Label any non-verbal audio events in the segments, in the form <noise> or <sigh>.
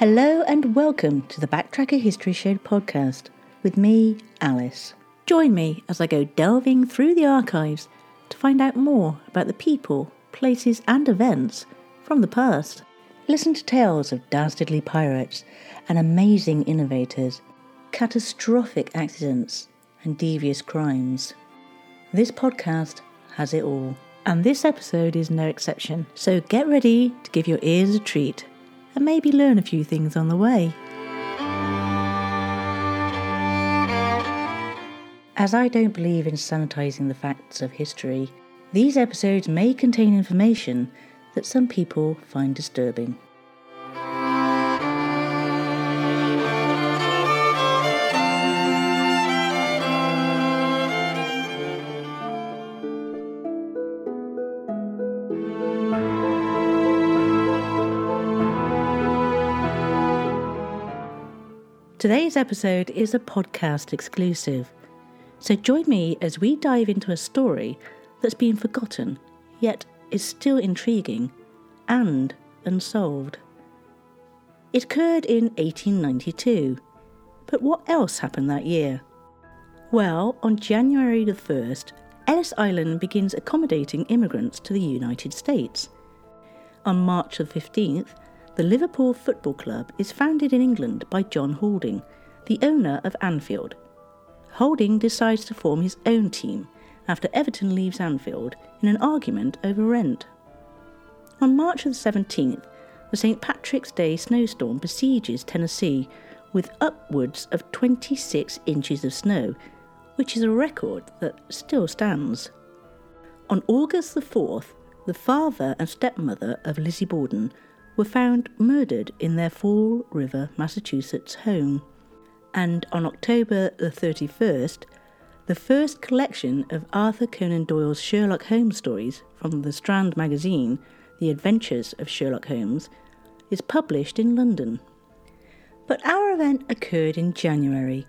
Hello and welcome to the Backtracker History Show podcast with me, Alice. Join me as I go delving through the archives to find out more about the people, places, and events from the past. Listen to tales of dastardly pirates and amazing innovators, catastrophic accidents, and devious crimes. This podcast has it all, and this episode is no exception. So get ready to give your ears a treat and maybe learn a few things on the way. As I don't believe in sanitising the facts of history, these episodes may contain information that some people find disturbing. Today's episode is a podcast exclusive, so join me as we dive into a story that's been forgotten, yet is still intriguing and unsolved. It occurred in 1892, but what else happened that year? Well, on January the 1st, Ellis Island begins accommodating immigrants to the United States. On March the 15th, the Liverpool Football Club is founded in England by John Holding, the owner of Anfield. Holding decides to form his own team after Everton leaves Anfield in an argument over rent. On March the 17th, the St. Patrick's Day snowstorm besieges Tennessee with upwards of 26 inches of snow, which is a record that still stands. On August the 4th, the father and stepmother of Lizzie Borden were found murdered in their Fall River, Massachusetts home. And on October the 31st, the first collection of Arthur Conan Doyle's Sherlock Holmes stories from the Strand magazine, The Adventures of Sherlock Holmes, is published in London. But our event occurred in January,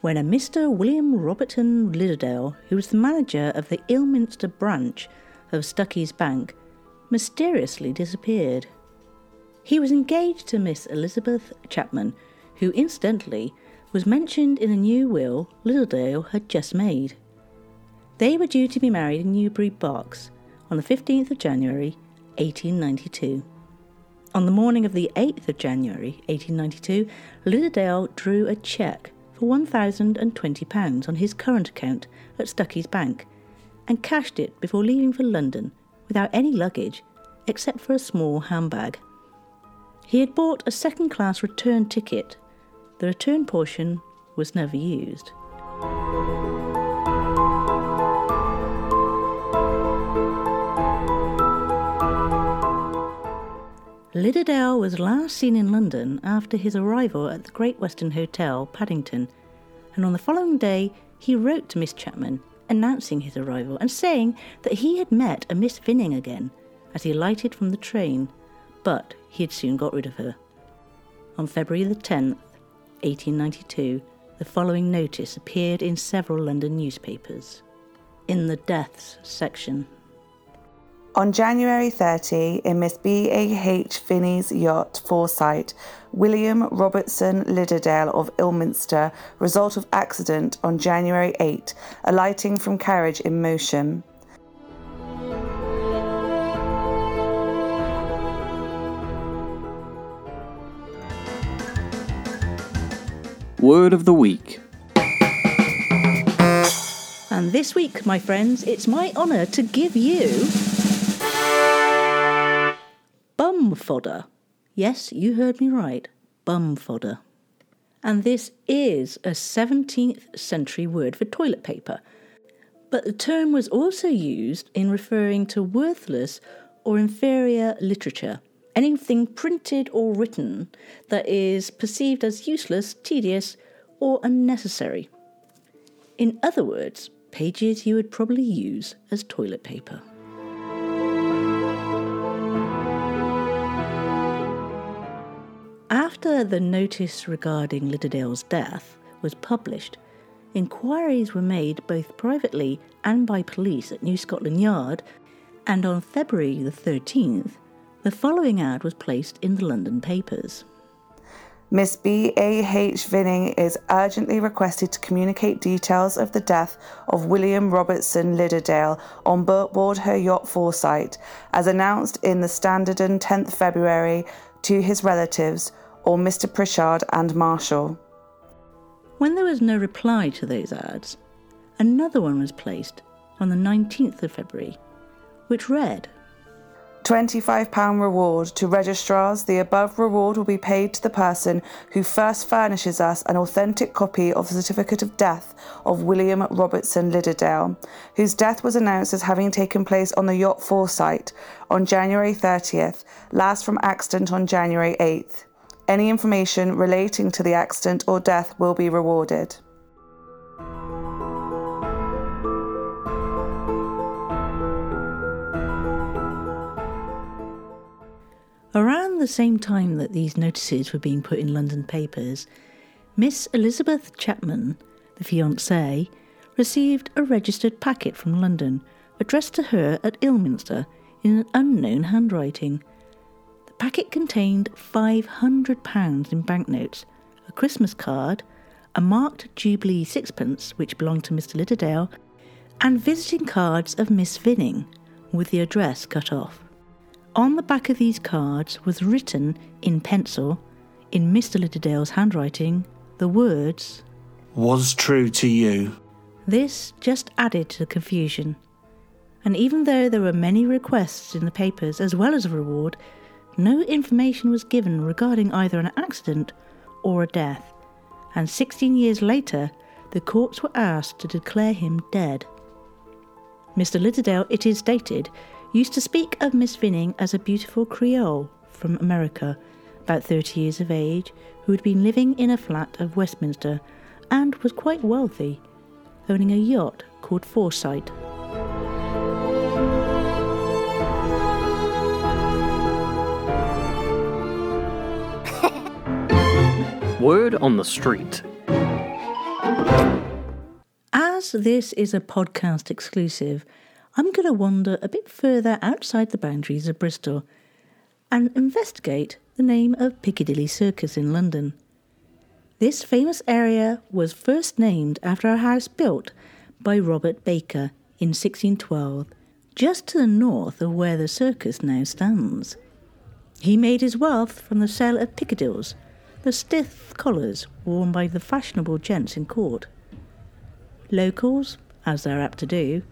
when a Mr. William Robertson Lidderdale, who was the manager of the Ilminster branch of Stuckey's Bank, mysteriously disappeared. He was engaged to Miss Elizabeth Chapman, who incidentally was mentioned in a new will Lidderdale had just made. They were due to be married in Newbury Box on the 15th of January 1892. On the morning of the 8th of January 1892, Lidderdale drew a cheque for £1,020 on his current account at Stuckey's Bank and cashed it before leaving for London without any luggage except for a small handbag. He had bought a second class return ticket. The return portion was never used. Lidderdale was last seen in London after his arrival at the Great Western Hotel, Paddington, and on the following day he wrote to Miss Chapman announcing his arrival and saying that he had met a Miss Vinning again as he alighted from the train but he had soon got rid of her. On February the 10th, 1892, the following notice appeared in several London newspapers. In the deaths section. On January 30, in Miss B.A.H. Finney's yacht Foresight, William Robertson Lidderdale of Ilminster, result of accident on January 8, alighting from carriage in motion. Word of the Week. And this week, my friends, it's my honour to give you. Bum fodder. Yes, you heard me right. Bum fodder. And this is a 17th century word for toilet paper. But the term was also used in referring to worthless or inferior literature anything printed or written that is perceived as useless, tedious, or unnecessary. In other words, pages you would probably use as toilet paper. After the notice regarding Lidderdale's death was published, inquiries were made both privately and by police at New Scotland Yard, and on February the 13th, the following ad was placed in the London papers. Miss B.A.H. Vinning is urgently requested to communicate details of the death of William Robertson Lidderdale on board her yacht Foresight, as announced in the Standard on 10th February to his relatives or Mr. Pritchard and Marshall. When there was no reply to those ads, another one was placed on the 19th of February, which read £25 reward to registrars. The above reward will be paid to the person who first furnishes us an authentic copy of the certificate of death of William Robertson Lidderdale, whose death was announced as having taken place on the yacht Foresight on January 30th, last from accident on January 8th. Any information relating to the accident or death will be rewarded. Around the same time that these notices were being put in London papers, Miss Elizabeth Chapman, the fiancée, received a registered packet from London addressed to her at Ilminster in an unknown handwriting. The packet contained £500 in banknotes, a Christmas card, a marked Jubilee sixpence which belonged to Mr. Lidderdale, and visiting cards of Miss Vinning with the address cut off. On the back of these cards was written in pencil, in Mr. Lidderdale's handwriting, the words, Was true to you. This just added to the confusion. And even though there were many requests in the papers as well as a reward, no information was given regarding either an accident or a death. And 16 years later, the courts were asked to declare him dead. Mr. Lidderdale, it is stated, used to speak of Miss Vinning as a beautiful Creole from America, about 30 years of age, who had been living in a flat of Westminster and was quite wealthy, owning a yacht called Foresight. <laughs> Word on the street. As this is a podcast exclusive, I'm going to wander a bit further outside the boundaries of Bristol and investigate the name of Piccadilly Circus in London. This famous area was first named after a house built by Robert Baker in 1612, just to the north of where the circus now stands. He made his wealth from the sale of piccadilles, the stiff collars worn by the fashionable gents in court. Locals, as they're apt to do,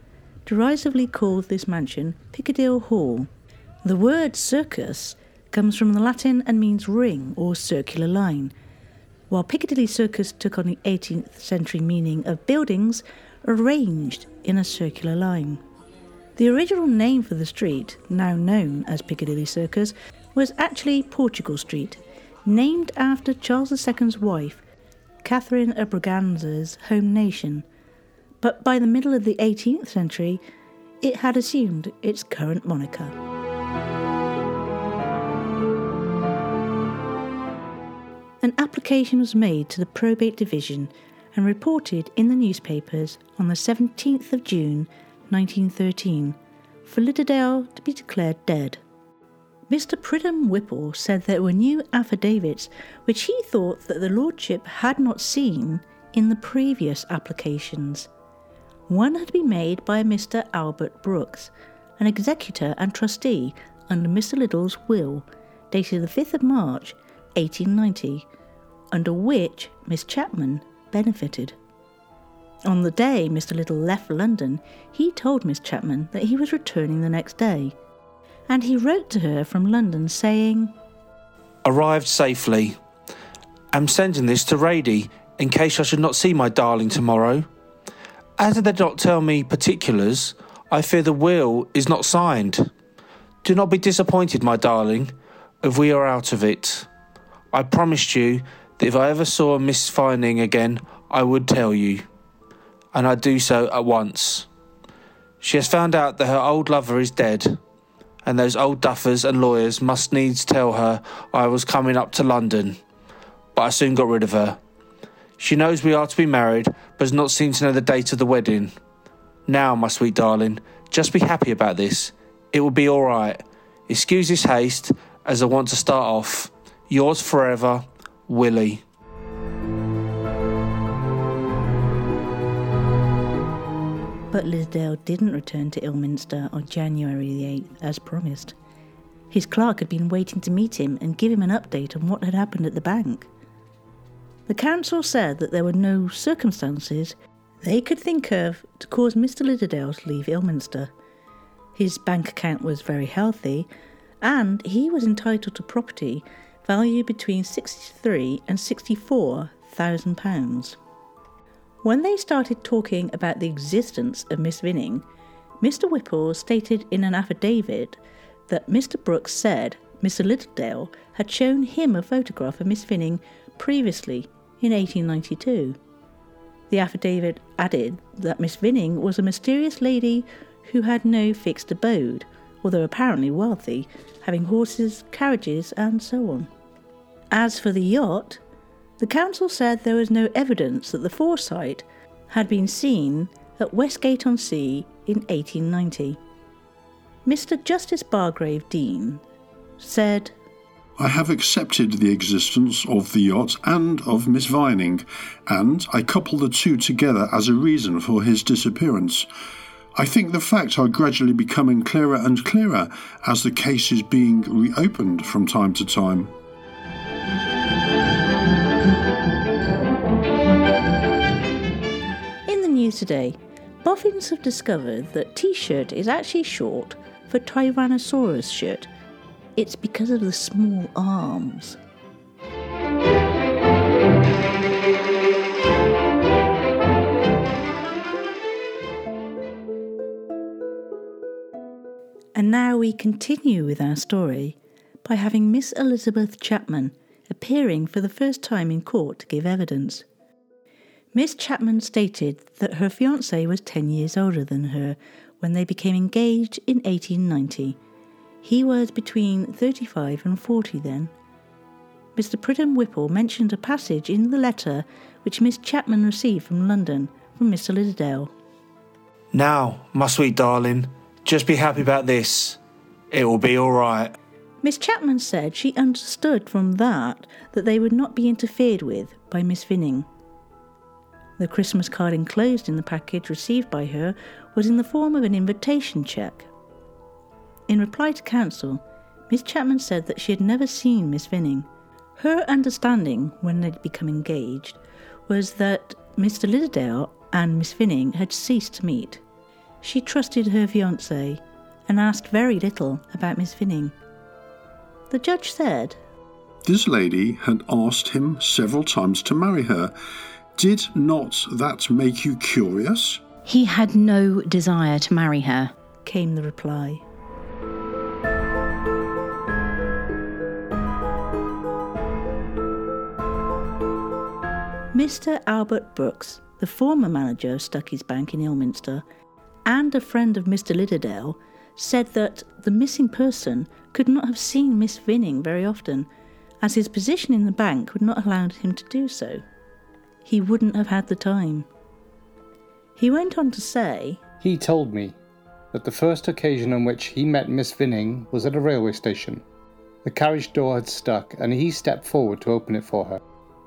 derisively called this mansion Piccadilly Hall. The word circus comes from the Latin and means ring or circular line, while Piccadilly Circus took on the 18th century meaning of buildings arranged in a circular line. The original name for the street, now known as Piccadilly Circus, was actually Portugal Street, named after Charles II's wife, Catherine of Braganza's home nation. But by the middle of the 18th century, it had assumed its current moniker. An application was made to the probate division and reported in the newspapers on the 17th of June 1913 for Lidderdale to be declared dead. Mr. Pridham Whipple said there were new affidavits which he thought that the Lordship had not seen in the previous applications. One had been made by Mr. Albert Brooks, an executor and trustee under Mr. Liddell's will, dated the 5th of March 1890, under which Miss Chapman benefited. On the day Mr. Liddell left London, he told Miss Chapman that he was returning the next day, and he wrote to her from London saying, Arrived safely. Am sending this to Rady in case I should not see my darling tomorrow. As they did not tell me particulars, I fear the will is not signed. Do not be disappointed, my darling, if we are out of it. I promised you that if I ever saw Miss Vining again, I would tell you. And I do so at once. She has found out that her old lover is dead, and those old duffers and lawyers must needs tell her I was coming up to London. But I soon got rid of her. She knows we are to be married, but does not seem to know the date of the wedding. Now, my sweet darling, just be happy about this. It will be all right. Excuse this haste, as I want to start off. Yours forever, Willie. But Liddell didn't return to Ilminster on January the 8th as promised. His clerk had been waiting to meet him and give him an update on what had happened at the bank. The council said that there were no circumstances they could think of to cause Mr. Liddell to leave Ilminster. His bank account was very healthy, and he was entitled to property valued between sixty-three and sixty-four thousand pounds. When they started talking about the existence of Miss Vinning, Mr. Whipple stated in an affidavit that Mr. Brooks said Mr. Liddell had shown him a photograph of Miss Vinning previously in 1892. The affidavit added that Miss Vinning was a mysterious lady who had no fixed abode, although apparently wealthy, having horses, carriages, and so on. As for the yacht, the council said there was no evidence that the Foresight had been seen at Westgate on Sea in 1890. Mr. Justice Bargrave Deane said, I have accepted the existence of the yacht and of Miss Vining, and I couple the two together as a reason for his disappearance. I think the facts are gradually becoming clearer and clearer as the case is being reopened from time to time. In the news today, boffins have discovered that T shirt is actually short for Tyrannosaurus shirt. It's because of the small arms. And now we continue with our story by having Miss Elizabeth Chapman appearing for the first time in court to give evidence. Miss Chapman stated that her fiance was 10 years older than her when they became engaged in 1890. He was between 35 and 40 then. Mr. Pridham Whipple mentioned a passage in the letter which Miss Chapman received from London from Mr. Liddell. Now, my sweet darling, just be happy about this. It will be all right. Miss Chapman said she understood from that that they would not be interfered with by Miss Vinning. The Christmas card enclosed in the package received by her was in the form of an invitation cheque. In reply to counsel, Miss Chapman said that she had never seen Miss Vinning. Her understanding, when they'd become engaged, was that Mr. Liddell and Miss Vinning had ceased to meet. She trusted her fiance and asked very little about Miss Vinning. The judge said, This lady had asked him several times to marry her. Did not that make you curious? He had no desire to marry her. came the reply. Mr. Albert Brooks, the former manager of Stuckey's Bank in Ilminster, and a friend of Mr. Lidderdale, said that the missing person could not have seen Miss Vinning very often, as his position in the bank would not allow him to do so. He wouldn't have had the time. He went on to say, He told me that the first occasion on which he met Miss Vinning was at a railway station. The carriage door had stuck, and he stepped forward to open it for her.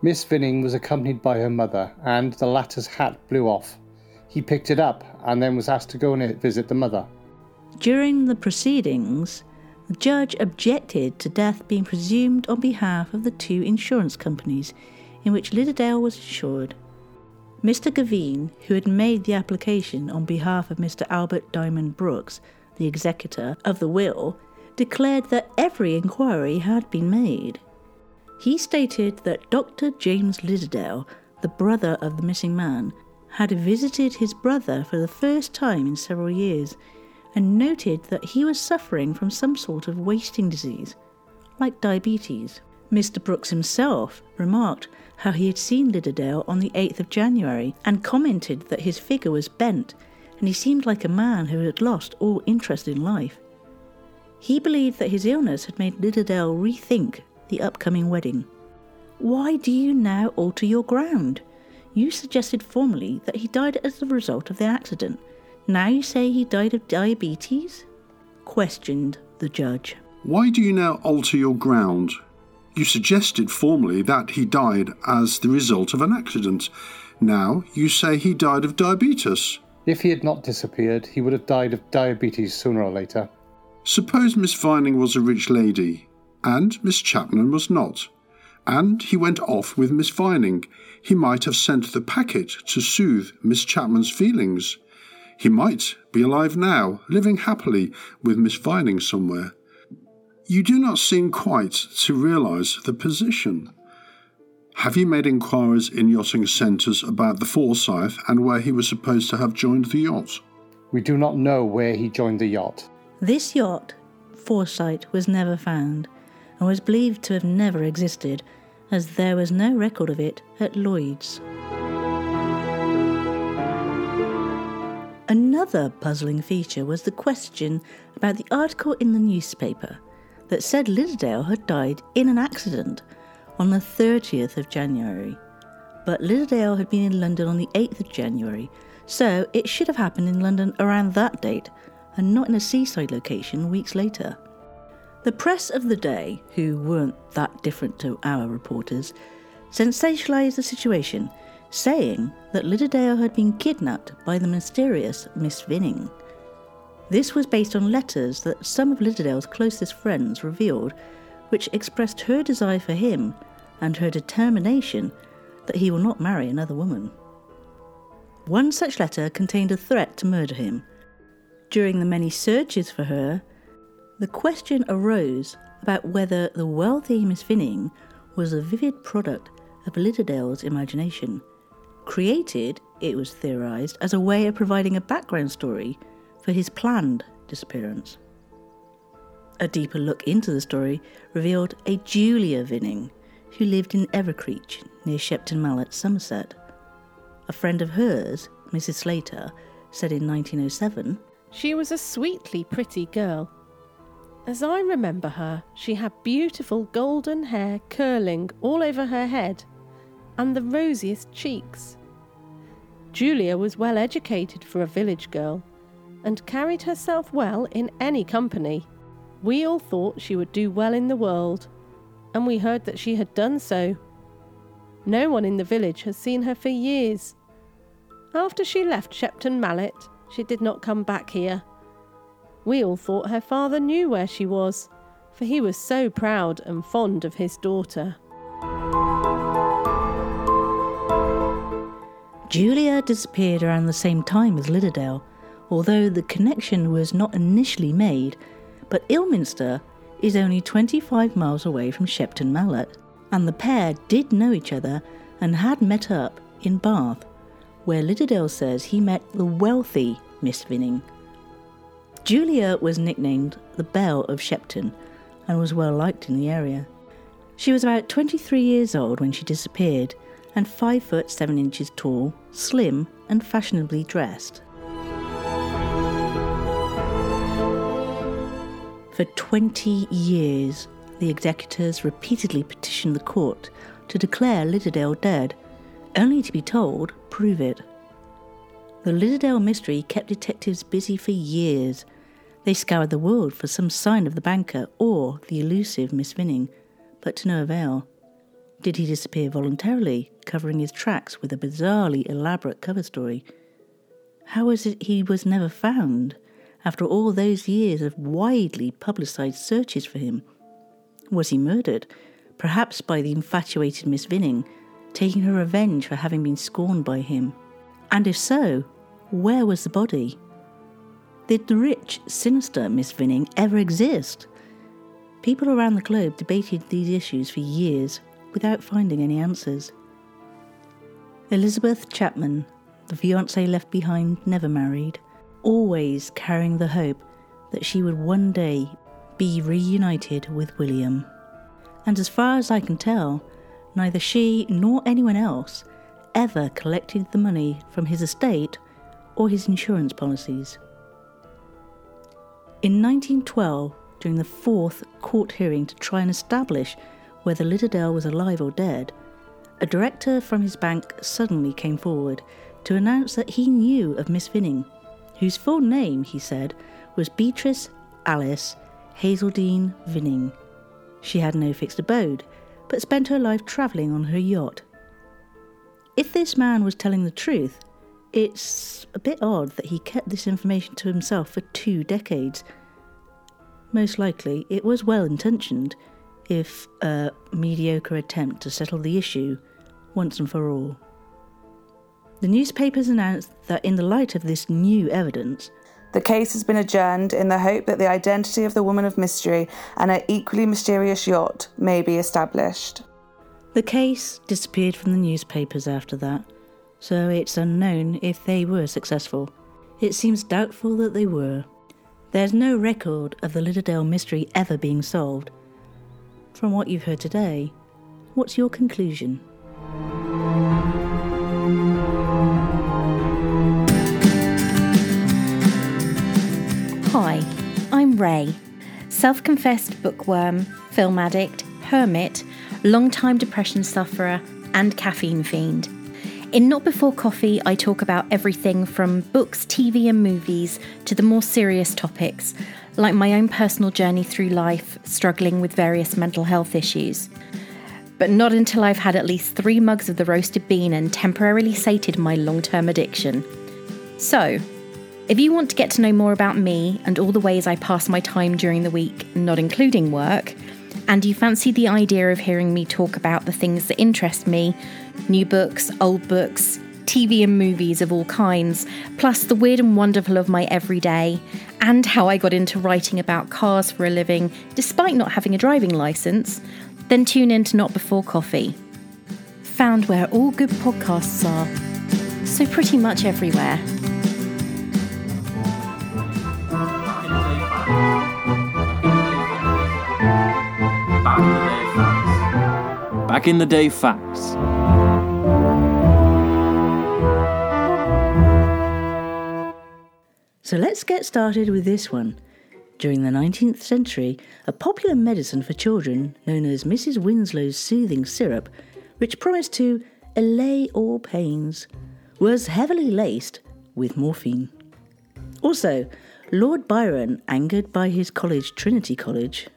Miss Vinning was accompanied by her mother, and the latter's hat blew off. He picked it up and then was asked to go and visit the mother. During the proceedings, the judge objected to death being presumed on behalf of the two insurance companies in which Liddell was insured. Mr. Gavine, who had made the application on behalf of Mr. Albert Diamond Brooks, the executor of the will, declared that every inquiry had been made. He stated that Dr. James Liddell, the brother of the missing man, had visited his brother for the first time in several years and noted that he was suffering from some sort of wasting disease, like diabetes. Mr. Brooks himself remarked how he had seen Liddell on the 8th of January and commented that his figure was bent and he seemed like a man who had lost all interest in life. He believed that his illness had made Liddell rethink the upcoming wedding. Why do you now alter your ground? You suggested formerly that he died as a result of the accident. Now you say he died of diabetes? questioned the judge. Why do you now alter your ground? You suggested formerly that he died as the result of an accident. Now you say he died of diabetes. If he had not disappeared, he would have died of diabetes sooner or later. Suppose Miss Vining was a rich lady, and Miss Chapman was not, and he went off with Miss Vining. He might have sent the packet to soothe Miss Chapman's feelings. He might be alive now, living happily with Miss Vining somewhere. You do not seem quite to realise the position. Have you made inquiries in yachting centres about the Foresight and where he was supposed to have joined the yacht? We do not know where he joined the yacht. This yacht, Foresight, was never found and was believed to have never existed, as there was no record of it at Lloyd's. Another puzzling feature was the question about the article in the newspaper that said Lidderdale had died in an accident on the 30th of January. But Lidderdale had been in London on the 8th of January, so it should have happened in London around that date and not in a seaside location weeks later. The press of the day, who weren't that different to our reporters, sensationalised the situation, saying that Lidderdale had been kidnapped by the mysterious Miss Vinning. This was based on letters that some of Lidderdale's closest friends revealed, which expressed her desire for him and her determination that he will not marry another woman. One such letter contained a threat to murder him. During the many searches for her, the question arose about whether the wealthy Miss Vinning was a vivid product of Lidderdale's imagination, created, it was theorised, as a way of providing a background story for his planned disappearance. A deeper look into the story revealed a Julia Vinning who lived in Evercreech near Shepton Mallet, Somerset. A friend of hers, Mrs. Slater, said in 1907 She was a sweetly pretty girl. As I remember her, she had beautiful golden hair curling all over her head and the rosiest cheeks. Julia was well educated for a village girl and carried herself well in any company. We all thought she would do well in the world, and we heard that she had done so. No one in the village has seen her for years. After she left Shepton Mallet, she did not come back here. We all thought her father knew where she was, for he was so proud and fond of his daughter. Julia disappeared around the same time as Lidderdale, although the connection was not initially made, but Ilminster is only 25 miles away from Shepton Mallet, and the pair did know each other and had met up in Bath, where Lidderdale says he met the wealthy Miss Vinning. Julia was nicknamed the Belle of Shepton and was well liked in the area. She was about 23 years old when she disappeared and 5 foot 7 inches tall, slim, and fashionably dressed. For 20 years, the executors repeatedly petitioned the court to declare Lidderdale dead, only to be told, prove it. The Lidderdale mystery kept detectives busy for years. They scoured the world for some sign of the banker or the elusive Miss Vinning, but to no avail. Did he disappear voluntarily, covering his tracks with a bizarrely elaborate cover story? How was it he was never found after all those years of widely publicised searches for him? Was he murdered, perhaps by the infatuated Miss Vinning, taking her revenge for having been scorned by him? And if so, where was the body? Did the rich, sinister Miss Vinning ever exist? People around the globe debated these issues for years without finding any answers. Elizabeth Chapman, the fiancée left behind, never married, always carrying the hope that she would one day be reunited with William. And as far as I can tell, neither she nor anyone else ever collected the money from his estate or his insurance policies. In 1912, during the fourth court hearing to try and establish whether Lidderdale was alive or dead, a director from his bank suddenly came forward to announce that he knew of Miss Vinning, whose full name, he said, was Beatrice Alice Hazeldine Vinning. She had no fixed abode, but spent her life travelling on her yacht. If this man was telling the truth, it's a bit odd that he kept this information to himself for two decades. Most likely, it was well intentioned, if a mediocre attempt to settle the issue once and for all. The newspapers announced that in the light of this new evidence, The case has been adjourned in the hope that the identity of the woman of mystery and her equally mysterious yacht may be established. the case disappeared from the newspapers after that, so it's unknown if they were successful. It seems doubtful that they were. There's no record of the Lidderdale mystery ever being solved. From what you've heard today, what's your conclusion? Hi, I'm Ray, self confessed bookworm, film addict, hermit, long-time depression sufferer, and caffeine fiend. In Not Before Coffee, I talk about everything from books, TV, and movies to the more serious topics, like my own personal journey through life, struggling with various mental health issues. But not until I've had at least three mugs of the roasted bean and temporarily sated my long term addiction. So, if you want to get to know more about me and all the ways I pass my time during the week, not including work, and you fancy the idea of hearing me talk about the things that interest me new books, old books, TV and movies of all kinds, plus the weird and wonderful of my everyday, and how I got into writing about cars for a living despite not having a driving license, then tune in to Not Before Coffee. Found where all good podcasts are. So, pretty much everywhere. Back in the day facts. So let's get started with this one. During the 19th century, a popular medicine for children known as Mrs. Winslow's soothing syrup, which promised to allay all pains, was heavily laced with morphine. Also, Lord Byron, angered by his college, Trinity College,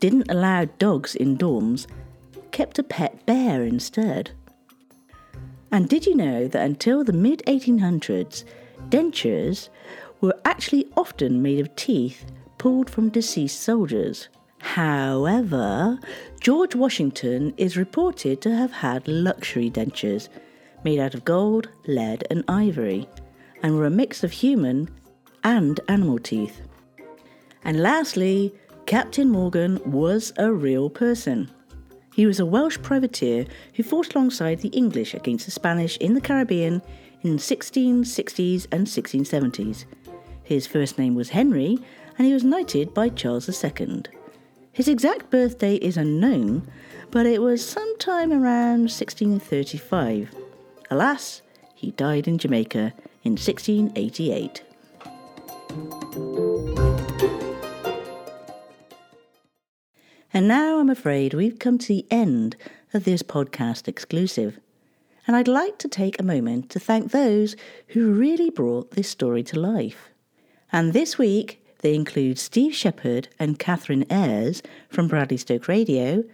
didn't allow dogs in dorms, kept a pet bear instead. And did you know that until the mid 1800s, dentures were actually often made of teeth pulled from deceased soldiers? However, George Washington is reported to have had luxury dentures made out of gold, lead, and ivory, and were a mix of human and animal teeth. And lastly, Captain Morgan was a real person. He was a Welsh privateer who fought alongside the English against the Spanish in the Caribbean in 1660s and 1670s. His first name was Henry, and he was knighted by Charles II. His exact birthday is unknown, but it was sometime around 1635. Alas, he died in Jamaica in 1688. And now I'm afraid we've come to the end of this podcast exclusive. And I'd like to take a moment to thank those who really brought this story to life. And this week, they include Steve Shepherd and Catherine Ayres from Bradley Stoke Radio,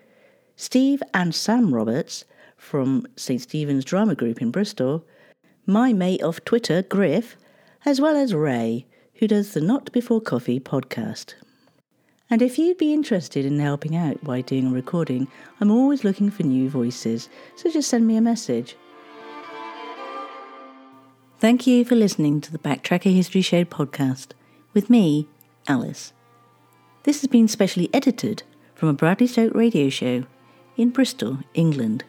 Steve and Sam Roberts from St. Stephen's Drama Group in Bristol, my mate off Twitter, Griff, as well as Ray, who does the Not Before Coffee podcast. And if you'd be interested in helping out by doing a recording, I'm always looking for new voices, so just send me a message. Thank you for listening to the Backtracker History Show podcast with me, Alice. This has been specially edited from a Bradley Stoke radio show in Bristol, England.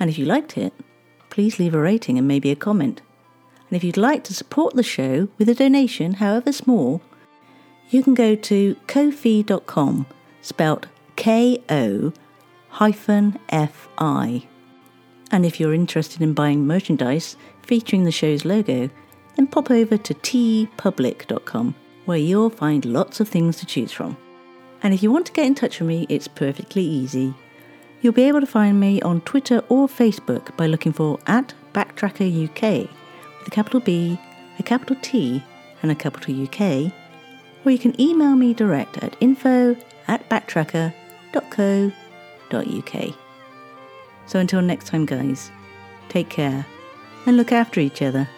And if you liked it, please leave a rating and maybe a comment. And if you'd like to support the show with a donation, however small, you can go to Ko-Fi.com, spelt K O hyphen F I. And if you're interested in buying merchandise featuring the show's logo, then pop over to Teepublic.com, where you'll find lots of things to choose from. And if you want to get in touch with me, it's perfectly easy. You'll be able to find me on Twitter or Facebook by looking for at Backtracker UK with a capital B, a capital T, and a capital UK, or you can email me direct at info at backtracker.co.uk. So until next time, guys, take care and look after each other.